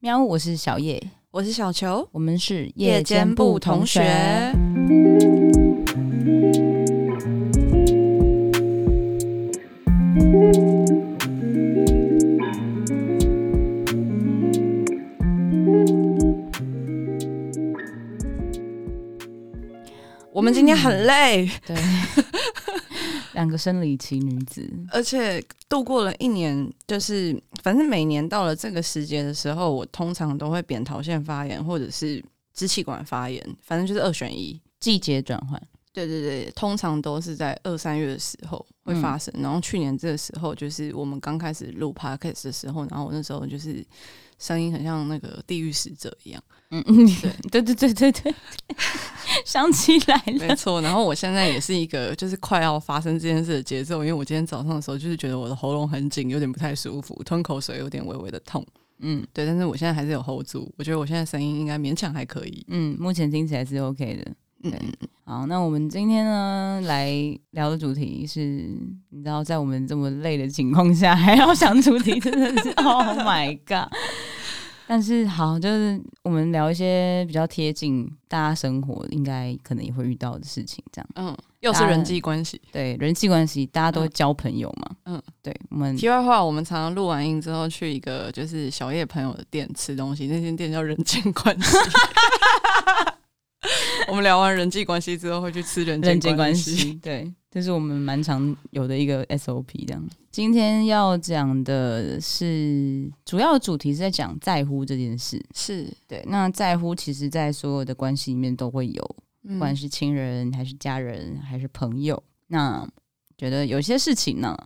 喵，我是小叶，我是小球，我们是夜间部同学。我们今天很累，嗯、对。两个生理期女子，而且度过了一年，就是反正每年到了这个时节的时候，我通常都会扁桃腺发炎或者是支气管发炎，反正就是二选一，季节转换。对对对，通常都是在二三月的时候会发生。然后去年这个时候，就是我们刚开始录 podcast 的时候，然后我那时候就是声音很像那个地狱使者一样。嗯嗯，对对对对对对。想起来了，没错。然后我现在也是一个，就是快要发生这件事的节奏。因为我今天早上的时候，就是觉得我的喉咙很紧，有点不太舒服，吞口水有点微微的痛。嗯，对。但是我现在还是有 hold 住，我觉得我现在声音应该勉强还可以。嗯，目前听起来是 OK 的。对，嗯，好，那我们今天呢来聊的主题是，你知道，在我们这么累的情况下，还要想主题，真的是 Oh my God！但是好，就是我们聊一些比较贴近大家生活，应该可能也会遇到的事情，这样。嗯，又是人际关系，对人际关系，大家都会交朋友嘛。嗯，对。我们题外话，我们常常录完音之后去一个就是小叶朋友的店吃东西，那间店叫人间关系。我们聊完人际关系之后，会去吃人间关系。对，这是我们蛮常有的一个 SOP，这样。今天要讲的是主要的主题是在讲在乎这件事，是对。那在乎其实，在所有的关系里面都会有，不管是亲人还是家人还是朋友。那觉得有些事情呢，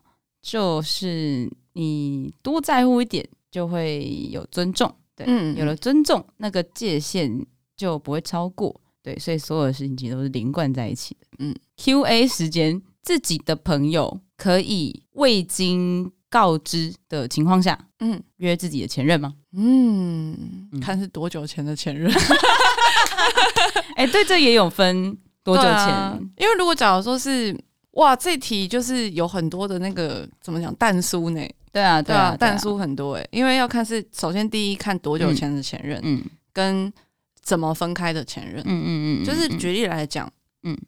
就是你多在乎一点，就会有尊重。对，嗯，有了尊重，那个界限就不会超过。对，所以所有的事情其实都是连贯在一起的。嗯，Q&A 时间，自己的朋友。可以未经告知的情况下，嗯，约自己的前任吗？嗯，看是多久前的前任。哎、欸，对，这也有分多久前？啊、因为如果假如说是哇，这题就是有很多的那个怎么讲蛋书呢？对啊，对啊，但书很多哎、欸，因为要看是首先第一看多久前的前任，嗯，跟怎么分开的前任，嗯嗯嗯，就是举例来讲，嗯，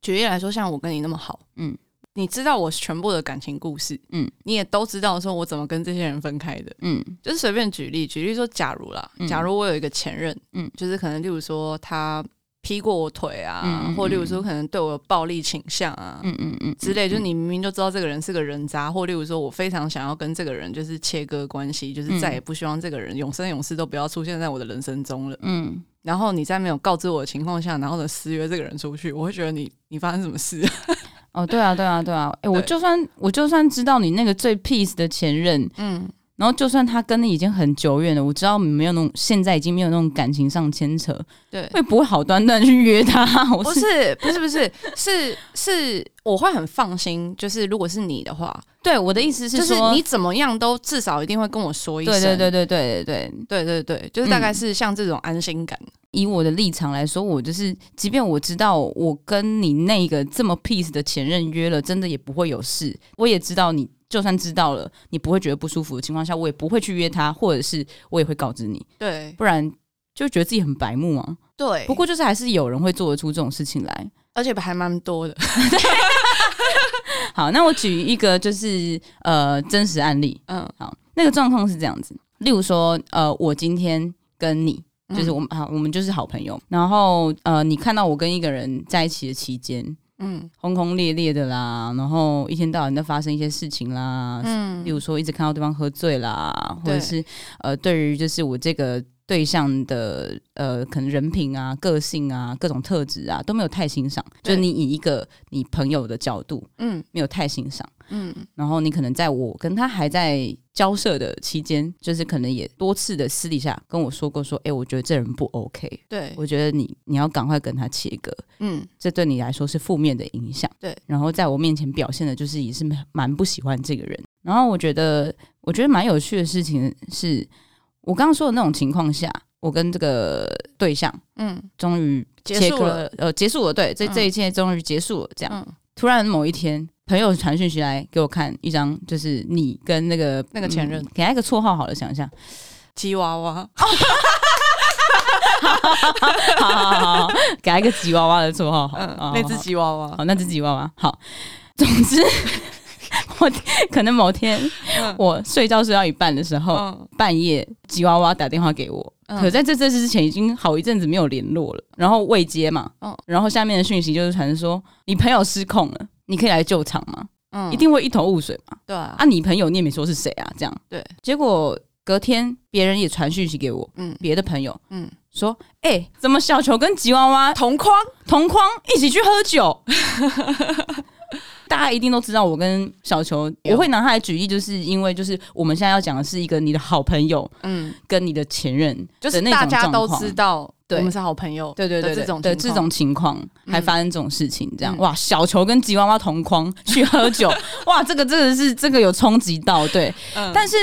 举例来说，像我跟你那么好，嗯。你知道我全部的感情故事，嗯，你也都知道说我怎么跟这些人分开的，嗯，就是随便举例，举例说，假如啦，假如我有一个前任，嗯，就是可能例如说他劈过我腿啊，嗯、或例如说可能对我有暴力倾向啊，嗯嗯嗯之类，就是你明明就知道这个人是个人渣，或例如说我非常想要跟这个人就是切割关系，就是再也不希望这个人永生永世都不要出现在我的人生中了，嗯，然后你在没有告知我的情况下，然后呢私约这个人出去，我会觉得你你发生什么事？哦，对啊，对啊，对啊，哎，我就算我就算知道你那个最 peace 的前任，嗯，然后就算他跟你已经很久远了，我知道没有那种现在已经没有那种感情上牵扯，对，会不会好端端去约他？不是，不是，不是，是是，我会很放心。就是如果是你的话，对，我的意思是说，就是你怎么样都至少一定会跟我说一声，对对对对对对对对对对，就是大概是像这种安心感。以我的立场来说，我就是，即便我知道我跟你那个这么 peace 的前任约了，真的也不会有事。我也知道你就算知道了，你不会觉得不舒服的情况下，我也不会去约他，或者是我也会告知你。对，不然就觉得自己很白目啊。对，不过就是还是有人会做得出这种事情来，而且还蛮多的。好，那我举一个就是呃真实案例。嗯，好，那个状况是这样子，例如说呃，我今天跟你。就是我们好，我们就是好朋友。然后呃，你看到我跟一个人在一起的期间，嗯，轰轰烈烈的啦，然后一天到晚在发生一些事情啦，嗯，例如说一直看到对方喝醉啦，或者是呃，对于就是我这个对象的呃，可能人品啊、个性啊、各种特质啊都没有太欣赏。就是你以一个你朋友的角度，嗯，没有太欣赏。嗯，然后你可能在我跟他还在交涉的期间，就是可能也多次的私底下跟我说过，说，哎，我觉得这人不 OK，对，我觉得你你要赶快跟他切割，嗯，这对你来说是负面的影响，对。然后在我面前表现的就是也是蛮不喜欢这个人。然后我觉得，我觉得蛮有趣的事情是，我刚刚说的那种情况下，我跟这个对象，嗯，终于结束了，呃，结束了，对，这这一切终于结束了，这样。嗯，突然某一天。朋友传讯息来给我看一张，就是你跟那个那个前任，嗯，给他一个绰号好了，想一下，吉娃娃。好好好，给他一个吉娃娃的绰号，好，那只吉娃娃，好，那只吉娃娃，好。总之，我可能某天我睡觉睡到一半的时候，半夜吉娃娃打电话给我，可在这这之前已经好一阵子没有联络了，然后未接嘛，然后下面的讯息就是传说你朋友失控了，你可以来救场吗？嗯，一定会一头雾水嘛。对啊，啊，你朋友你也没说是谁啊，这样。对，结果隔天别人也传讯息给我，嗯，别的朋友，嗯。说，哎、欸，怎么小球跟吉娃娃同框同框一起去喝酒？大家一定都知道，我跟小球，我会拿他来举例，就是因为就是我们现在要讲的是一个你的好朋友，嗯，跟你的前任，就是大家都知道，对，我们是好朋友，对对对，这种的这种情况还发生这种事情，这样。哇，小球跟吉娃娃同框去喝酒，哇，这个真的是这个有冲击到，对，但是。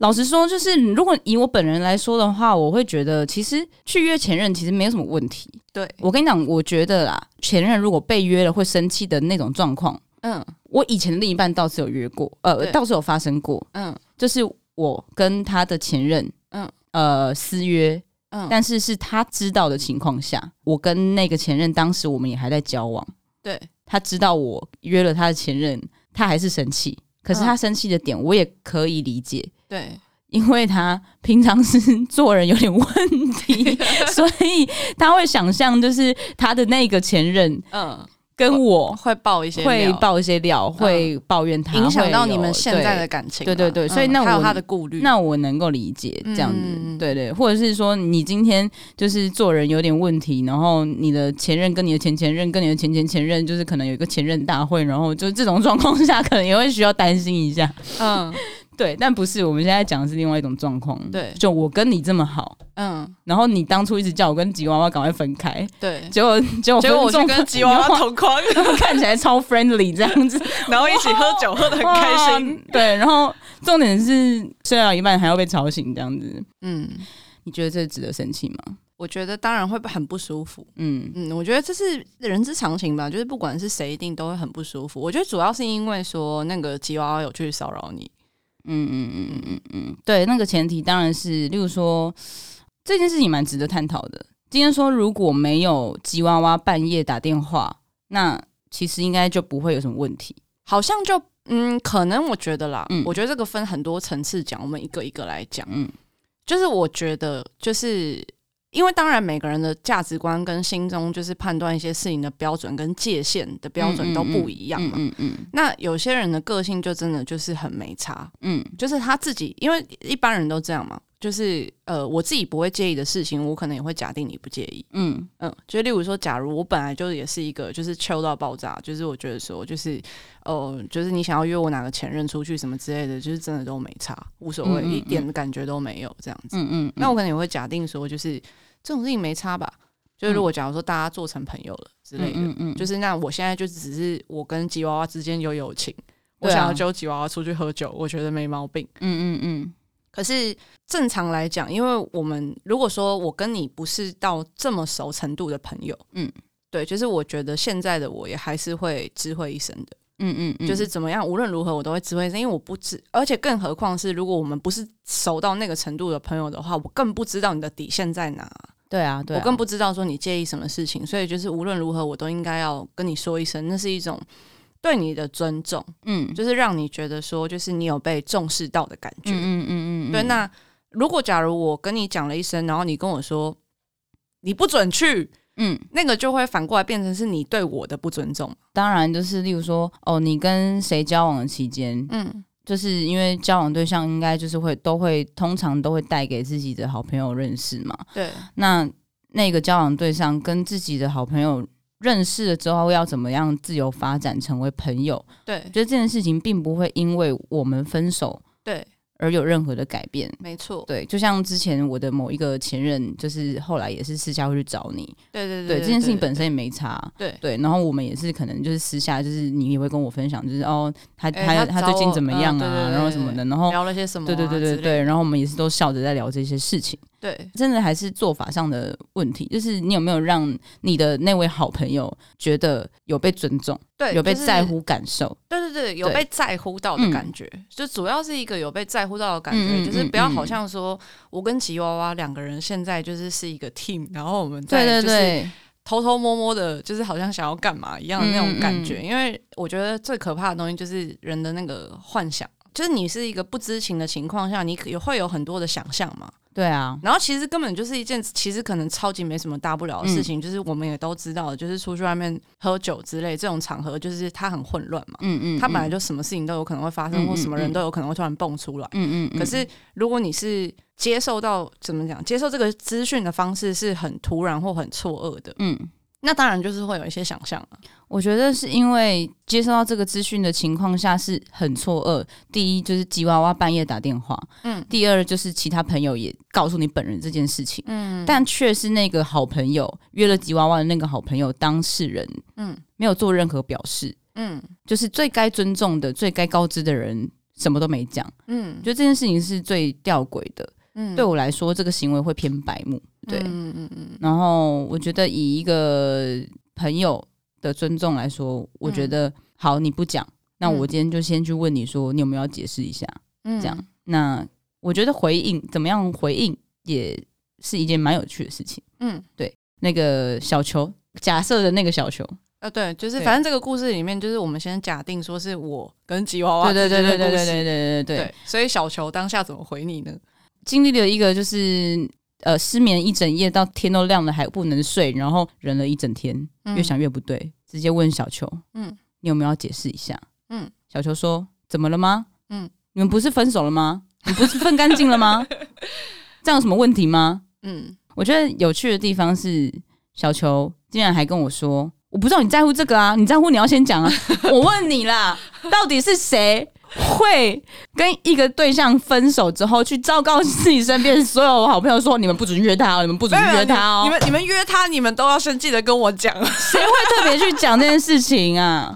老实说，就是如果以我本人来说的话，我会觉得其实去约前任其实没有什么问题。对，我跟你讲，我觉得啦，前任如果被约了会生气的那种状况，嗯，我以前的另一半倒是有约过，呃，倒是有发生过，嗯，就是我跟他的前任，嗯，呃，私约，嗯，但是是他知道的情况下，我跟那个前任当时我们也还在交往，对，他知道我约了他的前任，他还是生气。可是他生气的点，我也可以理解。对，因为他平常是做人有点问题，所以他会想象就是他的那个前任，嗯。跟我会爆一些会爆一些料，会抱怨他，影响到你们现在的感情。对对对，所以那我还有他的顾虑，那我能够理解这样子。对对，或者是说你今天就是做人有点问题，然后你的前任跟你的前前任跟你的前前前任，就是可能有一个前任大会，然后就这种状况下，可能也会需要担心一下。嗯。对，但不是，我们现在讲的是另外一种状况。对，就我跟你这么好，嗯，然后你当初一直叫我跟吉娃娃赶快分开，对，结果结果结果我就跟吉娃娃同框，看起来超 friendly 这样子，然后一起喝酒喝的很开心，对，然后重点是睡到一半还要被吵醒这样子，嗯，你觉得这值得生气吗？我觉得当然会很不舒服，嗯嗯，我觉得这是人之常情吧，就是不管是谁，一定都会很不舒服。我觉得主要是因为说那个吉娃娃有去骚扰你。嗯嗯嗯嗯嗯嗯，对，那个前提当然是，例如说这件事情蛮值得探讨的。今天说如果没有吉娃娃半夜打电话，那其实应该就不会有什么问题。好像就嗯，可能我觉得啦，嗯，我觉得这个分很多层次讲，我们一个一个来讲。嗯，就是我觉得就是。因为当然每个人的价值观跟心中就是判断一些事情的标准跟界限的标准都不一样嘛。嗯嗯。那有些人的个性就真的就是很没差。嗯。就是他自己，因为一般人都这样嘛。就是呃，我自己不会介意的事情，我可能也会假定你不介意。嗯嗯。就例如说，假如我本来就也是一个就是 chill 到爆炸，就是我觉得说就是哦、呃，就是你想要约我哪个前任出去什么之类的，就是真的都没差，无所谓，一点感觉都没有这样子。嗯嗯。那我可能也会假定说就是。这种事情没差吧？就是如果假如说大家做成朋友了之类的，嗯嗯嗯、就是那我现在就只是我跟吉娃娃之间有友情，啊、我想要揪吉娃娃出去喝酒，我觉得没毛病。嗯嗯嗯。可是正常来讲，因为我们如果说我跟你不是到这么熟程度的朋友，嗯，对，就是我觉得现在的我也还是会知会一声的。嗯嗯嗯，就是怎么样，无论如何我都会知会一声，因为我不知，而且更何况是如果我们不是熟到那个程度的朋友的话，我更不知道你的底线在哪。对啊，对啊，我更不知道说你介意什么事情，所以就是无论如何，我都应该要跟你说一声，那是一种对你的尊重，嗯，就是让你觉得说，就是你有被重视到的感觉，嗯嗯嗯嗯。对，那如果假如我跟你讲了一声，然后你跟我说你不准去，嗯，那个就会反过来变成是你对我的不尊重。当然，就是例如说，哦，你跟谁交往的期间，嗯。就是因为交往对象应该就是会都会通常都会带给自己的好朋友认识嘛。对。那那个交往对象跟自己的好朋友认识了之后，要怎么样自由发展成为朋友？对。觉得这件事情并不会因为我们分手。对。而有任何的改变，没错，对，就像之前我的某一个前任，就是后来也是私下会去找你，对对对，对，这件事情本身也没差，对对，然后我们也是可能就是私下，就是你也会跟我分享，就是哦，他他他最近怎么样啊，然后什么的，然后聊了些什么，对对对对对，然后我们也是都笑着在聊这些事情，对，真的还是做法上的问题，就是你有没有让你的那位好朋友觉得有被尊重，对，有被在乎感受，对对对，有被在乎到的感觉，就主要是一个有被在乎到的感觉，就是不要好像说我跟吉娃娃两个人现在就是是一个 team，然后我们在就是。偷偷摸摸的，就是好像想要干嘛一样的那种感觉。嗯嗯、因为我觉得最可怕的东西就是人的那个幻想，就是你是一个不知情的情况下，你也会有很多的想象嘛。对啊，然后其实根本就是一件，其实可能超级没什么大不了的事情。嗯、就是我们也都知道，就是出去外面喝酒之类这种场合，就是它很混乱嘛。嗯嗯，它本来就什么事情都有可能会发生，嗯、或什么人都有可能会突然蹦出来。嗯嗯，嗯可是如果你是接受到怎么讲，接受这个资讯的方式是很突然或很错愕的。嗯，那当然就是会有一些想象啊。我觉得是因为接收到这个资讯的情况下是很错愕。第一就是吉娃娃半夜打电话，嗯，第二就是其他朋友也告诉你本人这件事情，嗯，但却是那个好朋友约了吉娃娃的那个好朋友当事人，嗯，没有做任何表示，嗯，就是最该尊重的、最该告知的人什么都没讲，嗯，觉得这件事情是最吊诡的，嗯，对我来说这个行为会偏白目，对，嗯嗯嗯，然后我觉得以一个朋友。的尊重来说，我觉得、嗯、好，你不讲，那我今天就先去问你说，你有没有要解释一下？嗯，这样，那我觉得回应怎么样回应也是一件蛮有趣的事情。嗯，对，那个小球，假设的那个小球，呃，对，就是反正这个故事里面，就是我们先假定说是我跟吉娃娃，对对对对对对对对对对，对，所以小球当下怎么回你呢？经历了一个就是。呃，失眠一整夜到天都亮了还不能睡，然后忍了一整天，越想越不对，嗯、直接问小球，嗯，你有没有要解释一下？嗯，小球说，怎么了吗？嗯，你们不是分手了吗？你不是分干净了吗？这样有什么问题吗？嗯，我觉得有趣的地方是，小球竟然还跟我说，我不知道你在乎这个啊，你在乎你要先讲啊，我问你啦，到底是谁？会跟一个对象分手之后，去昭告自己身边所有好朋友说：“你们不准约他哦，你们不准约他哦，你们你们约他，你们都要先记得跟我讲。”谁会特别去讲这件事情啊？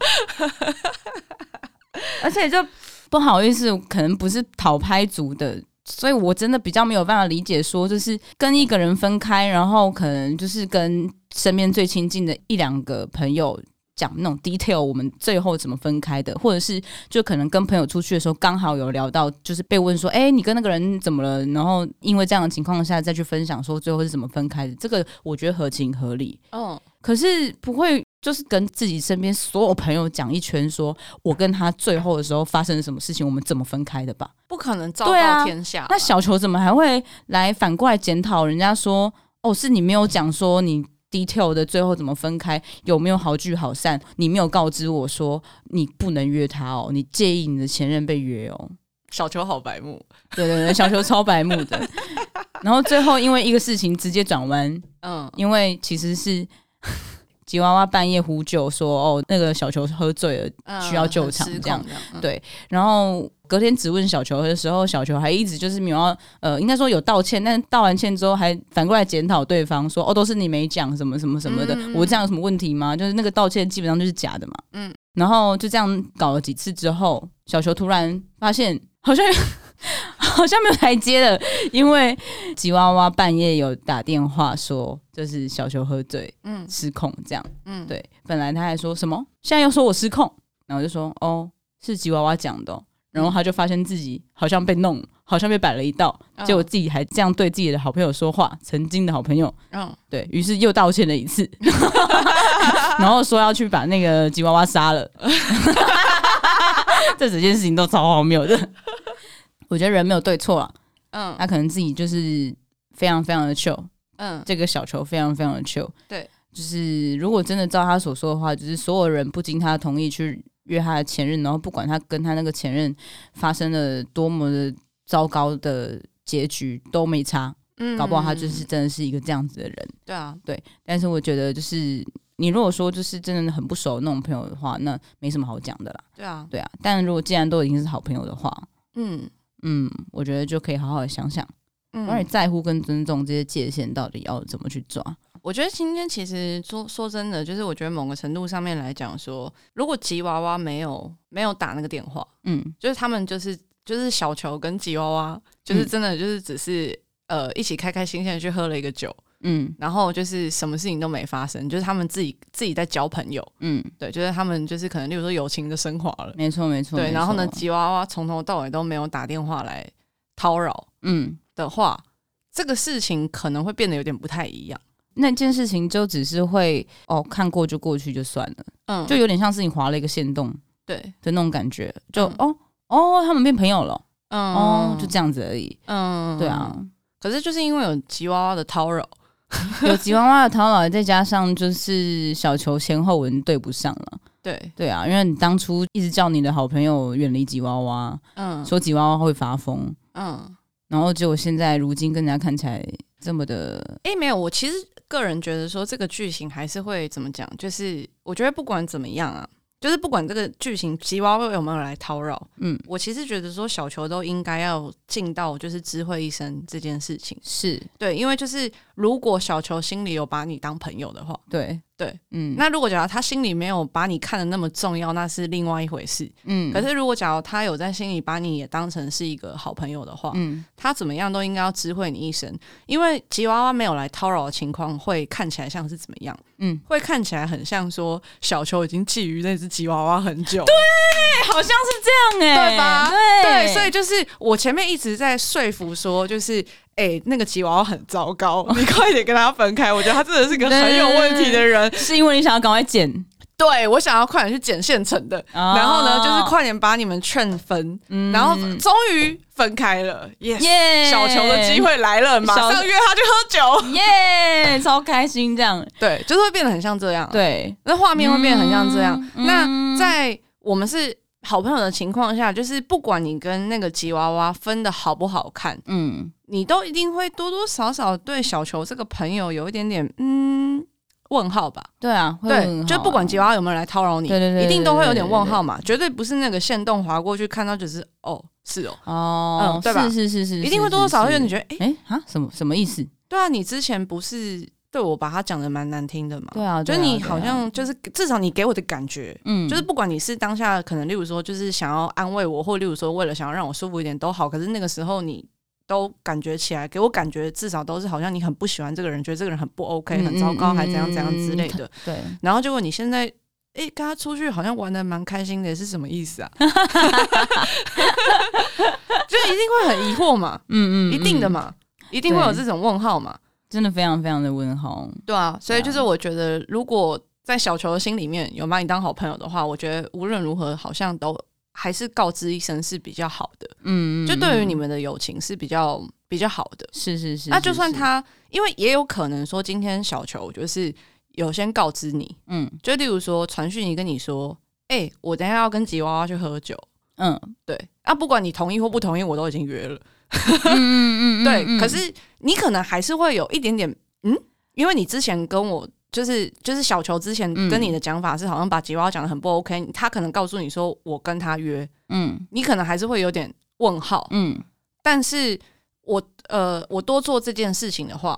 而且就不好意思，可能不是讨拍族的，所以我真的比较没有办法理解，说就是跟一个人分开，然后可能就是跟身边最亲近的一两个朋友。讲那种 detail，我们最后怎么分开的，或者是就可能跟朋友出去的时候，刚好有聊到，就是被问说，哎、欸，你跟那个人怎么了？然后因为这样的情况下再去分享说最后是怎么分开的，这个我觉得合情合理。哦，可是不会就是跟自己身边所有朋友讲一圈，说我跟他最后的时候发生了什么事情，我们怎么分开的吧？不可能昭告天下。那小球怎么还会来反过来检讨人家说，哦，是你没有讲说你。Detail 的最后怎么分开，有没有好聚好散？你没有告知我说你不能约他哦，你介意你的前任被约哦。小球好白目，对对对，小球超白目的。然后最后因为一个事情直接转弯，嗯，因为其实是。吉娃娃半夜呼救说：“哦，那个小球喝醉了，需要救场。”这样，对。然后隔天质问小球的时候，小球还一直就是没有呃，应该说有道歉，但是道完歉之后还反过来检讨对方说：“哦，都是你没讲什么什么什么的，我这样有什么问题吗？”就是那个道歉基本上就是假的嘛。嗯。然后就这样搞了几次之后，小球突然发现好像。好像没有台阶了，因为吉娃娃半夜有打电话说，就是小球喝醉，嗯，失控这样，嗯，对，本来他还说什么，现在又说我失控，然后就说哦，是吉娃娃讲的，然后他就发现自己好像被弄，好像被摆了一道，结果自己还这样对自己的好朋友说话，曾经的好朋友，嗯，对，于是又道歉了一次，然后说要去把那个吉娃娃杀了，这整件事情都超荒谬的。我觉得人没有对错啊，嗯，他可能自己就是非常非常的 chill，嗯，这个小球非常非常的 chill，，对，就是如果真的照他所说的话，就是所有人不经他同意去约他的前任，然后不管他跟他那个前任发生了多么的糟糕的结局都没差，嗯，搞不好他就是真的是一个这样子的人，对啊，对，但是我觉得就是你如果说就是真的很不熟那种朋友的话，那没什么好讲的啦，对啊，对啊，但如果既然都已经是好朋友的话，嗯。嗯，我觉得就可以好好的想想，嗯，关于在乎跟尊重这些界限到底要怎么去抓。我觉得今天其实说说真的，就是我觉得某个程度上面来讲，说如果吉娃娃没有没有打那个电话，嗯，就是他们就是就是小球跟吉娃娃，就是真的就是只是。呃一起开开心心的去喝了一个酒，嗯，然后就是什么事情都没发生，就是他们自己自己在交朋友，嗯，对，就是他们就是可能例如说友情的升华了，没错没错，对，然后呢，吉娃娃从头到尾都没有打电话来叨扰，嗯。的话，这个事情可能会变得有点不太一样。那件事情就只是会哦，看过就过去就算了，嗯，就有点像是你划了一个线洞，对。的那种感觉，就、嗯、哦哦，他们变朋友了，嗯。哦，就这样子而已，嗯，对啊。可是就是因为有吉娃娃的叨扰，有吉娃娃的叨扰，再加上就是小球前后文对不上了，对对啊，因为你当初一直叫你的好朋友远离吉娃娃，嗯，说吉娃娃会发疯，嗯，然后结果现在如今跟人家看起来这么的，哎，没有，我其实。个人觉得说这个剧情还是会怎么讲？就是我觉得不管怎么样啊，就是不管这个剧情吉娃娃有没有来叨扰，嗯，我其实觉得说小球都应该要尽到就是知会一声这件事情，是。对，因为就是如果小球心里有把你当朋友的话，对。对，嗯，那如果假如他心里没有把你看的那么重要，那是另外一回事，嗯。可是如果假如他有在心里把你也当成是一个好朋友的话，嗯，他怎么样都应该要知会你一声，因为吉娃娃没有来叨扰的情况，会看起来像是怎么样？嗯，会看起来很像说小球已经觊觎那只吉娃娃很久，对，好像是这样哎、欸，对吧？对，对，所以就是我前面一直在说服说，就是。哎、欸，那个吉娃娃很糟糕，你快点跟他分开。我觉得他真的是个很有问题的人，是因为你想要赶快剪？对，我想要快点去剪现成的，哦、然后呢，就是快点把你们劝分，嗯、然后终于分开了。耶、yes，小球的机会来了，马上约他去喝酒，耶，超开心这样。对，就是会变得很像这样。对，那画面会变得很像这样。嗯、那在我们是好朋友的情况下，就是不管你跟那个吉娃娃分的好不好看，嗯。你都一定会多多少少对小球这个朋友有一点点嗯问号吧？对啊，啊对，就不管吉娃娃有没有来叨扰你，对对对，一定都会有点问号嘛，绝对不是那个线动划过去看到就是哦是哦哦、嗯，对吧？是是是是，一定会多多少少让你觉得哎哎啊什么什么意思？对啊，你之前不是对我把他讲的蛮难听的嘛？对啊，就是你好像就是至少你给我的感觉，嗯，就是不管你是当下可能例如说就是想要安慰我，或例如说为了想要让我舒服一点都好，可是那个时候你。都感觉起来，给我感觉至少都是好像你很不喜欢这个人，觉得这个人很不 OK，很糟糕，还怎样怎样之类的。对。然后结果你现在，哎、欸，跟他出去好像玩的蛮开心的，是什么意思啊？就一定会很疑惑嘛。嗯嗯，一定的嘛，一定会有这种问号嘛。真的非常非常的问号。对啊，所以就是我觉得，如果在小球的心里面有把你当好朋友的话，我觉得无论如何好像都。还是告知一声是比较好的，嗯，就对于你们的友情是比较比较好的，是是是。那就算他，因为也有可能说今天小球就是有先告知你，嗯，就例如说传讯你跟你说，哎、欸，我等下要跟吉娃娃去喝酒，嗯，对，啊，不管你同意或不同意，我都已经约了，嗯嗯嗯，对，可是你可能还是会有一点点，嗯，因为你之前跟我。就是就是小球之前跟你的讲法是好像把吉娃娃讲的很不 OK，嗯，他可能告诉你说我跟他约，嗯，你可能还是会有点问号，嗯，但是我呃我多做这件事情的话，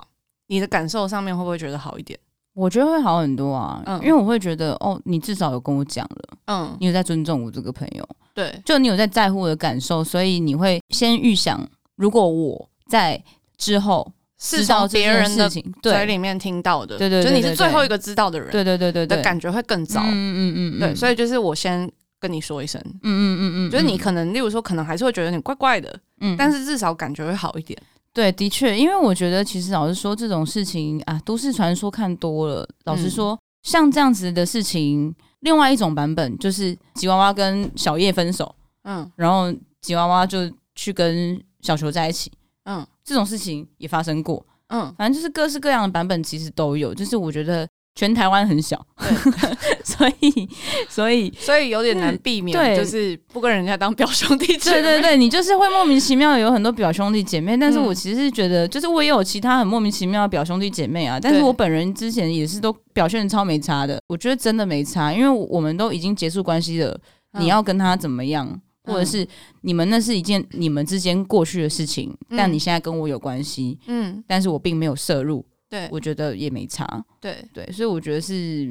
你的感受上面会不会觉得好一点？我觉得会好很多啊，嗯，因为我会觉得哦，你至少有跟我讲了，嗯，你有在尊重我这个朋友，对，就你有在在乎我的感受，所以你会先预想，如果我在之后。是从别人的嘴里面听到的，对对，就你是最后一个知道的人，对对对对的感觉会更糟，嗯嗯嗯，对，所以就是我先跟你说一声，嗯嗯嗯嗯，就是你可能，例如说，可能还是会觉得有点怪怪的，嗯，但是至少感觉会好一点。对，的确，因为我觉得其实老实说，这种事情啊，都市传说看多了，老实说，像这样子的事情，另外一种版本就是吉娃娃跟小叶分手，嗯，然后吉娃娃就去跟小球在一起。嗯，这种事情也发生过，嗯，反正就是各式各样的版本，其实都有。就是我觉得全台湾很小，所以所以所以有点难避免，对，就是不跟人家当表兄弟姐妹。对对对，你就是会莫名其妙有很多表兄弟姐妹。但是我其实是觉得，就是我也有其他很莫名其妙的表兄弟姐妹啊。但是我本人之前也是都表现的超没差的。我觉得真的没差，因为我们都已经结束关系了，你要跟他怎么样？或者是你们那是一件你们之间过去的事情，嗯，但你现在跟我有关系，嗯，但是我并没有摄入，对，我觉得也没差，对对，所以我觉得是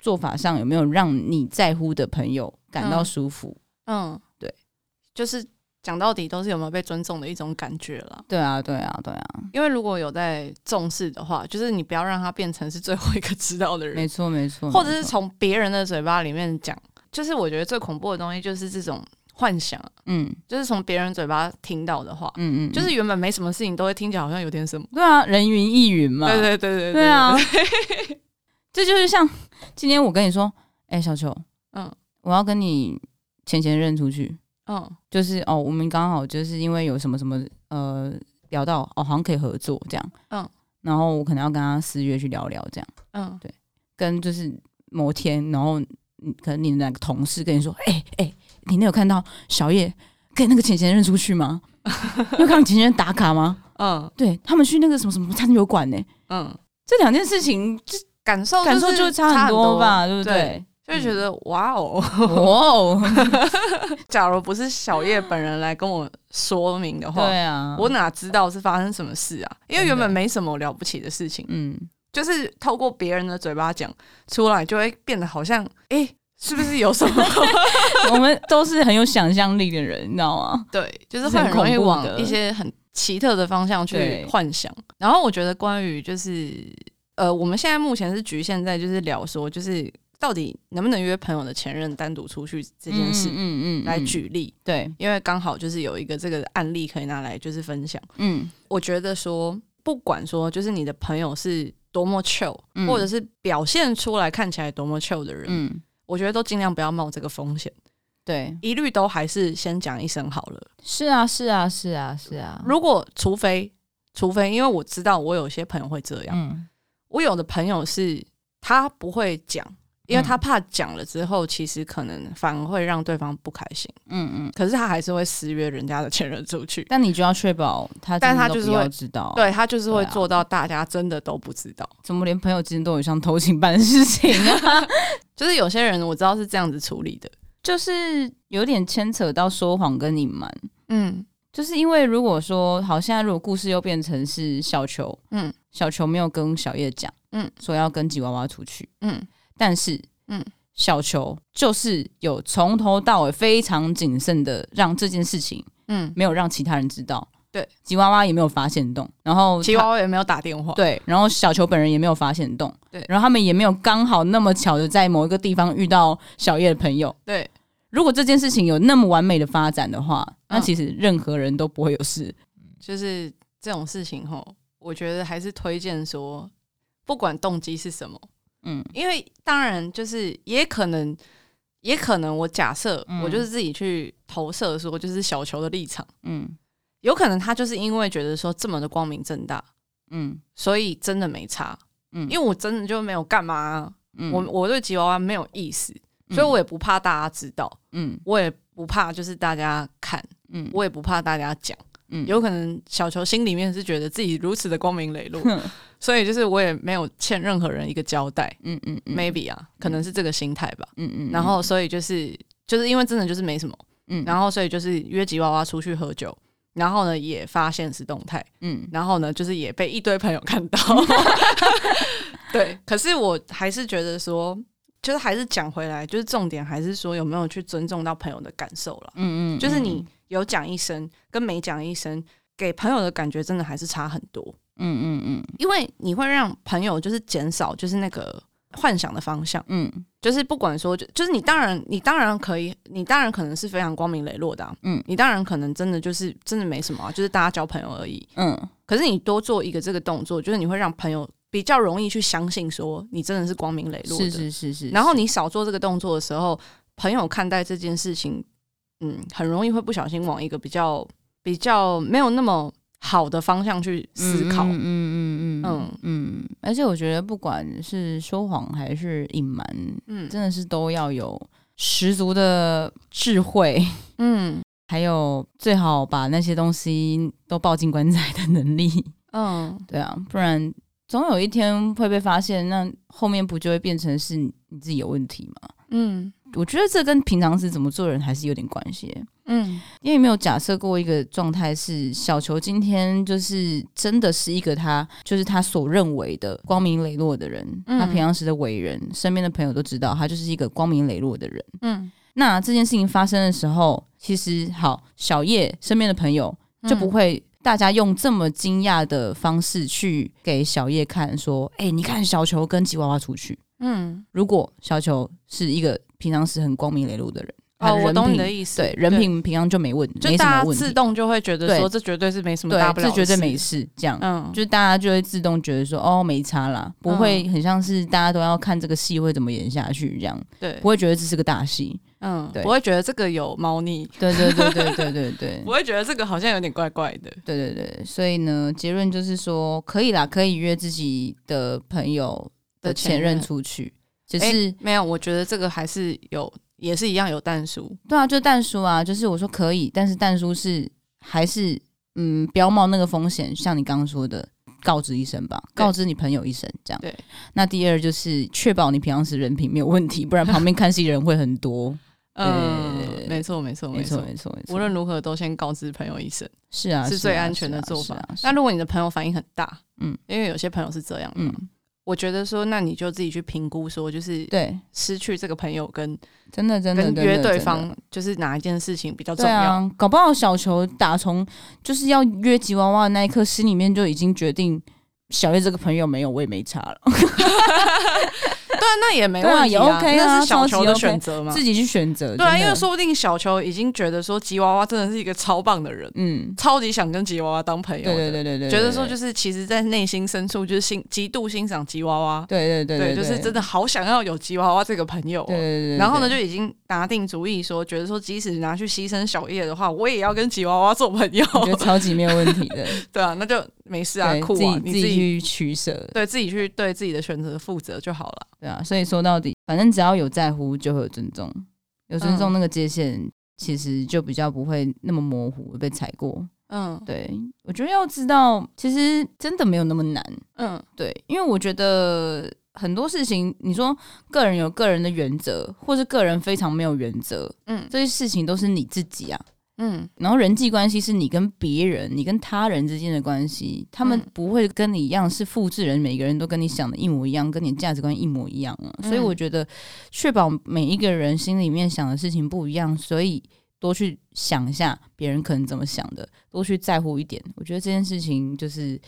做法上有没有让你在乎的朋友感到舒服，嗯，嗯，对，就是讲到底都是有没有被尊重的一种感觉了。对啊，对啊，对啊。因为如果有在重视的话，就是你不要让他变成是最后一个知道的人。没错，没错。或者是从别人的嘴巴里面讲，就是我觉得最恐怖的东西就是这种幻想。嗯，就是从别人嘴巴听到的话，嗯嗯，就是原本没什么事情，都会听起来好像有点什么。对啊，人云亦云嘛。对对对对对，对啊。这就是像今天我跟你说，哎，小球，嗯，我要跟你前前任出去。嗯，就是哦，我们刚好就是因为有什么什么呃聊到哦，好像可以合作这样，嗯，然后我可能要跟他私约去聊聊这样，嗯，对，跟就是某天，然后可能你的那个同事跟你说，哎、欸、哎、欸，你那有看到小叶跟那个前前认出去吗？有看到前前任打卡吗？嗯，对他们去那个什么什么餐酒馆呢？嗯，这两件事情就感受感受就差很多吧，对不对？对就觉得哇哦哇哦！假如不是小叶本人来跟我说明的话，对啊，我哪知道是发生什么事啊？因为原本没什么了不起的事情，嗯，就是透过别人的嘴巴讲出来，就会变得好像，哎、欸，是不是有什么？我们都是很有想象力的人，你知道吗？对，就是会很容易往一些很奇特的方向去幻想。然后我觉得，关于就是呃，我们现在目前是局限在就是聊说就是。到底能不能约朋友的前任单独出去这件事，嗯嗯，嗯来举例，对，因为刚好就是有一个这个案例可以拿来就是分享，嗯，我觉得说不管说就是你的朋友是多么 chill，嗯，或者是表现出来看起来多么 chill 的人，嗯，我觉得都尽量不要冒这个风险，对，一律都还是先讲一声好了。是啊，是啊，是啊，是啊。如果除非除非，因为我知道我有些朋友会这样，嗯，我有的朋友是他不会讲。因为他怕讲了之后，其实可能反而会让对方不开心。嗯嗯。可是他还是会私约人家的前任出去。但你就要确保他，但他就是会知道，对他就是会做到大家真的都不知道。怎么连朋友之间都有像偷情般的事情啊？就是有些人我知道是这样子处理的，就是有点牵扯到说谎跟隐瞒。嗯，就是因为如果说好，现在如果故事又变成是小球，嗯，小球没有跟小叶讲，嗯，说要跟吉娃娃出去，嗯。但是，嗯，小球就是有从头到尾非常谨慎的让这件事情，嗯，没有让其他人知道。对，吉娃娃也没有发现洞，然后吉娃娃也没有打电话。对，然后小球本人也没有发现洞。对，然后他们也没有刚好那么巧的在某一个地方遇到小叶的朋友。对，如果这件事情有那么完美的发展的话，那其实任何人都不会有事。嗯，就是这种事情吼，我觉得还是推荐说，不管动机是什么。嗯，因为当然就是也可能，也可能我假设我就是自己去投射说，就是小球的立场，嗯，有可能他就是因为觉得说这么的光明正大，嗯，所以真的没差，嗯，因为我真的就没有干嘛啊，嗯，我。我对吉娃娃没有意思，所以我也不怕大家知道，嗯，我也不怕就是大家看，嗯，我也不怕大家讲。嗯，有可能小球心里面是觉得自己如此的光明磊落，所以就是我也没有欠任何人一个交代。嗯嗯，嗯，maybe 啊，可能是这个心态吧。嗯嗯，然后所以就是就是因为真的就是没什么，嗯，然后所以就是约吉娃娃出去喝酒，然后呢也发现是动态，嗯，然后呢就是也被一堆朋友看到。对，可是我还是觉得说，就是还是讲回来，就是重点还是说有没有去尊重到朋友的感受了。嗯，嗯嗯，就是你。有讲一声跟没讲一声，给朋友的感觉真的还是差很多。嗯嗯嗯，因为你会让朋友就是减少就是那个幻想的方向。嗯，就是不管说就就是你当然你当然可以，你当然可能是非常光明磊落的啊。嗯，你当然可能真的就是真的没什么啊，就是大家交朋友而已。嗯，可是你多做一个这个动作，就是你会让朋友比较容易去相信说你真的是光明磊落的。是是是是。然后你少做这个动作的时候，朋友看待这件事情。嗯，很容易会不小心往一个比较比较没有那么好的方向去思考。嗯嗯嗯嗯嗯嗯。而且我觉得，不管是说谎还是隐瞒，嗯，真的是都要有十足的智慧。嗯，还有最好把那些东西都抱进棺材的能力。嗯，对啊，不然总有一天会被发现，那后面不就会变成是你自己有问题吗？嗯。我觉得这跟平常时怎么做人还是有点关系，嗯，因为没有假设过一个状态是小球今天就是真的是一个他就是他所认为的光明磊落的人，嗯，他平常时的伟人，身边的朋友都知道他就是一个光明磊落的人，嗯，那这件事情发生的时候，其实好，小叶身边的朋友就不会大家用这么惊讶的方式去给小叶看，说：“哎、欸，你看小球跟吉娃娃出去。”嗯，如果小球是一个平常时很光明磊落的人。哦，我懂你的意思。对，人品平常就没问题，就大家自动就会觉得说，这绝对是没什么大不了的事，这绝对没事。这样，嗯，就是大家就会自动觉得说，哦，没差啦，不会很像是大家都要看这个戏会怎么演下去这样。对，不会觉得这是个大戏。嗯，对，不会觉得这个有猫腻。对对对对对对对，不会觉得这个好像有点怪怪的。对对对，所以呢，结论就是说，可以啦，可以约自己的朋友的前任出去，只是没有。我觉得这个还是有。也是一样有蛋叔，对啊，就蛋叔啊，就是我说可以，但是蛋叔是还是嗯，不要冒那个风险，像你刚刚说的，告知一声吧，告知你朋友一声，这样。对。那第二就是确保你平常时人品没有问题，不然旁边看戏人会很多。嗯，没错，没错，没错，没错，没错。无论如何都先告知朋友一声，是啊，是最安全的做法。那如果你的朋友反应很大，嗯，因为有些朋友是这样，嗯。我觉得说，那你就自己去评估，说就是对失去这个朋友跟真的真的跟约对方，就是哪一件事情比较重要？啊、搞不好小球打从就是要约吉娃娃的那一刻，心里面就已经决定小月这个朋友没有，我也没差了。对啊，那也没问题啊，也 OK 啊，那是小球的选择嘛，自己去选择。对啊，因为说不定小球已经觉得说吉娃娃真的是一个超棒的人，嗯，超级想跟吉娃娃当朋友。对对对对对，觉得说就是其实，在内心深处就是欣极度欣赏吉娃娃。对对对对，就是真的好想要有吉娃娃这个朋友。对对对。然后呢，就已经拿定主意说，觉得说即使拿去牺牲小叶的话，我也要跟吉娃娃做朋友。我觉得超级没有问题的。对啊，那就没事啊，酷啊，你自己去取舍，对自己去对自己的选择负责就好了。对啊，所以说到底，反正只要有在乎，就会有尊重，有尊重那个界限，其实就比较不会那么模糊被踩过。嗯，对，我觉得要知道，其实真的没有那么难。嗯，对，因为我觉得很多事情，你说个人有个人的原则，或是个人非常没有原则，嗯，这些事情都是你自己啊。嗯，然后人际关系是你跟别人、你跟他人之间的关系，他们不会跟你一样是复制人，每个人都跟你想的一模一样，跟你价值观一模一样啊。所以我觉得，确保每一个人心里面想的事情不一样，所以多去想一下别人可能怎么想的，多去在乎一点。我觉得这件事情就是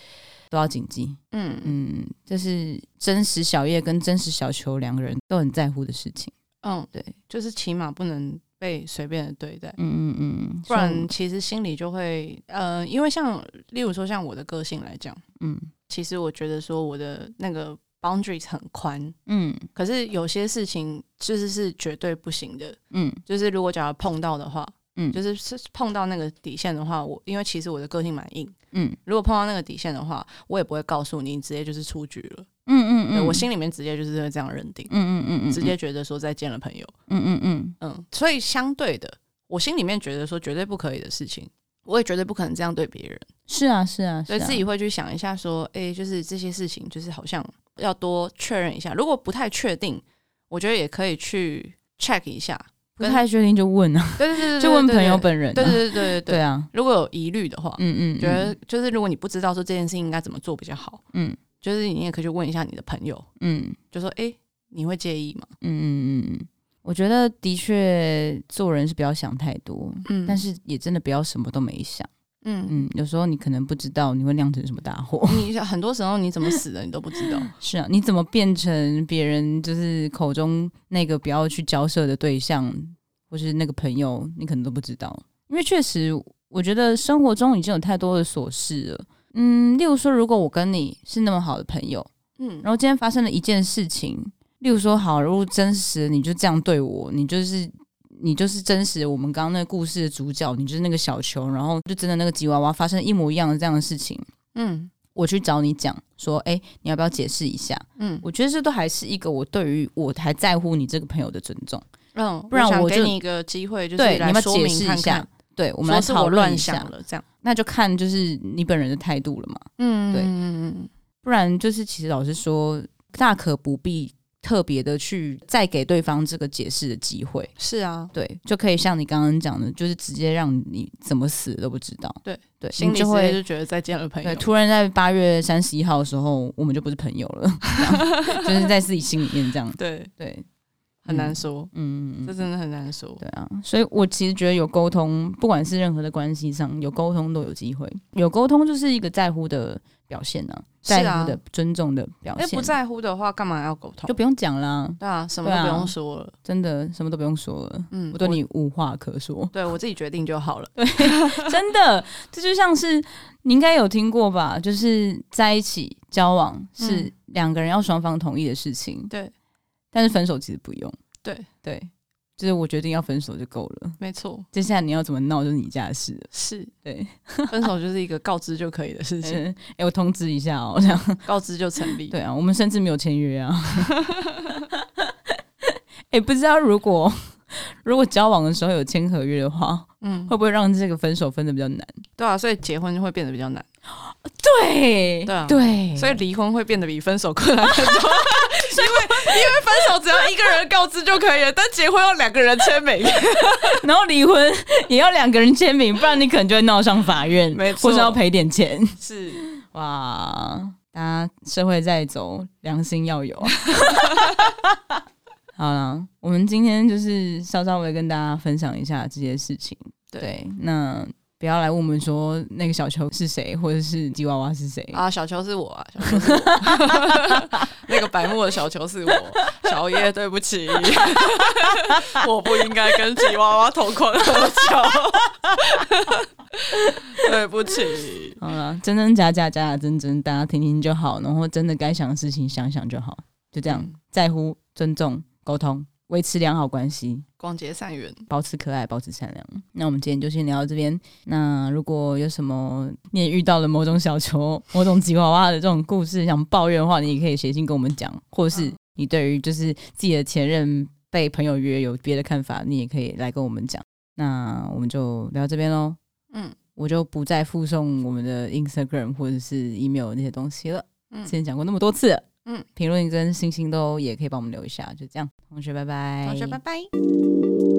都要谨记。嗯嗯，这是真实小叶跟真实小球两个人都很在乎的事情。嗯，对，就是起码不能。被随便的对待，嗯嗯嗯，不然其实心里就会，呃，因为像例如说像我的个性来讲，嗯，其实我觉得说我的那个 boundaries 很宽，嗯，可是有些事情就是是绝对不行的，嗯，就是如果假如碰到的话，嗯，就是是碰到那个底线的话，我因为其实我的个性蛮硬，嗯，如果碰到那个底线的话，我也不会告诉你，你直接就是出局了。嗯嗯嗯，我心里面直接就是会这样认定，嗯嗯嗯嗯，直接觉得说再见了朋友，嗯嗯嗯嗯，所以相对的，我心里面觉得说绝对不可以的事情，我也绝对不可能这样对别人。是啊是啊，所以自己会去想一下说，哎，就是这些事情，就是好像要多确认一下。如果不太确定，我觉得也可以去 check 一下。不太确定就问啊，对 对对，就问朋友本人。对对对对对对啊，如果有疑虑的话，嗯嗯，觉得就是如果你不知道说这件事情应该怎么做比较好，嗯。就是你也可以去问一下你的朋友，嗯，就说哎、欸，你会介意吗？嗯嗯嗯嗯，我觉得的确做人是不要想太多，嗯，但是也真的不要什么都没想，嗯嗯，有时候你可能不知道你会酿成什么大祸，你很多时候你怎么死的你都不知道，是啊，你怎么变成别人就是口中那个不要去交涉的对象，或是那个朋友，你可能都不知道，因为确实我觉得生活中已经有太多的琐事了。嗯，例如说，如果我跟你是那么好的朋友，嗯，然后今天发生了一件事情，例如说，好，如果真实你就这样对我，你就是你就是真实我们刚刚那个故事的主角，你就是那个小球，然后就真的那个吉娃娃发生一模一样的这样的事情，嗯，我去找你讲说，哎，你要不要解释一下？嗯，我觉得这都还是一个我对于我还在乎你这个朋友的尊重，嗯，不然我就给你一个机会，就是对你们说明解释一下。对，我们来讨论一下了，这样那就看就是你本人的态度了嘛。嗯，对，嗯，不然就是其实老实说，大可不必特别的去再给对方这个解释的机会。是啊，对，就可以像你刚刚讲的，就是直接让你怎么死都不知道。对对，心里就会就觉得再见了朋友。对，突然在八月三十一号的时候，我们就不是朋友了，就是在自己心里面这样。对对。很难说，嗯，这真的很难说。对啊，所以我其实觉得有沟通，不管是任何的关系上，有沟通都有机会。有沟通就是一个在乎的表现呢、啊，在乎的、尊重的表现。哎，不在乎的话，干嘛要沟通？就不用讲啦。对啊，什么都不用说了，真的什么都不用说了。嗯，我对你无话可说，对我自己决定就好了。对，真的，这就像是你应该有听过吧？就是在一起交往是两个人要双方同意的事情。对。但是分手其实不用，对对，就是我决定要分手就够了，没错。接下来你要怎么闹就是你家的事了，是对，分手就是一个告知就可以的事情。哎、欸，我通知一下哦，这样 告知就成立。对啊，我们甚至没有签约啊。哎、欸，不知道如果如果交往的时候有签合约的话，嗯，会不会让这个分手分的比较难？对啊，所以结婚就会变得比较难。对对啊，对，所以离婚会变得比分手困难很多。因为因为分手只要一个人告知就可以了，但结婚要两个人签名，然后离婚也要两个人签名，不然你可能就会闹上法院，没错，或者要赔点钱。是哇，大家社会在走，良心要有。好了，我们今天就是稍稍微跟大家分享一下这些事情。对，对那。不要来问我们说那个小球是谁，或者是吉娃娃是谁啊？小球是我啊，小球是我 那个白目的小球是我，小叶，对不起，我不应该跟吉娃娃同框合照，对不起。好了，真真假假，假假真真，大家听听就好，然后真的该想的事情想想就好，就这样，嗯、在乎、尊重、沟通。维持良好关系，广结善缘，保持可爱，保持善良。那我们今天就先聊到这边。那如果有什么你也遇到了某种小球、某种吉娃娃的这种故事，想抱怨的话，你也可以写信跟我们讲。或是你对于就是自己的前任被朋友约有别的看法，你也可以来跟我们讲。那我们就聊到这边喽。嗯，我就不再附送我们的 Instagram 或者是 email 那些东西了。嗯，之前讲过那么多次了。嗯，评论跟星星都也可以帮我们留一下，就这样，同学拜拜，同学拜拜。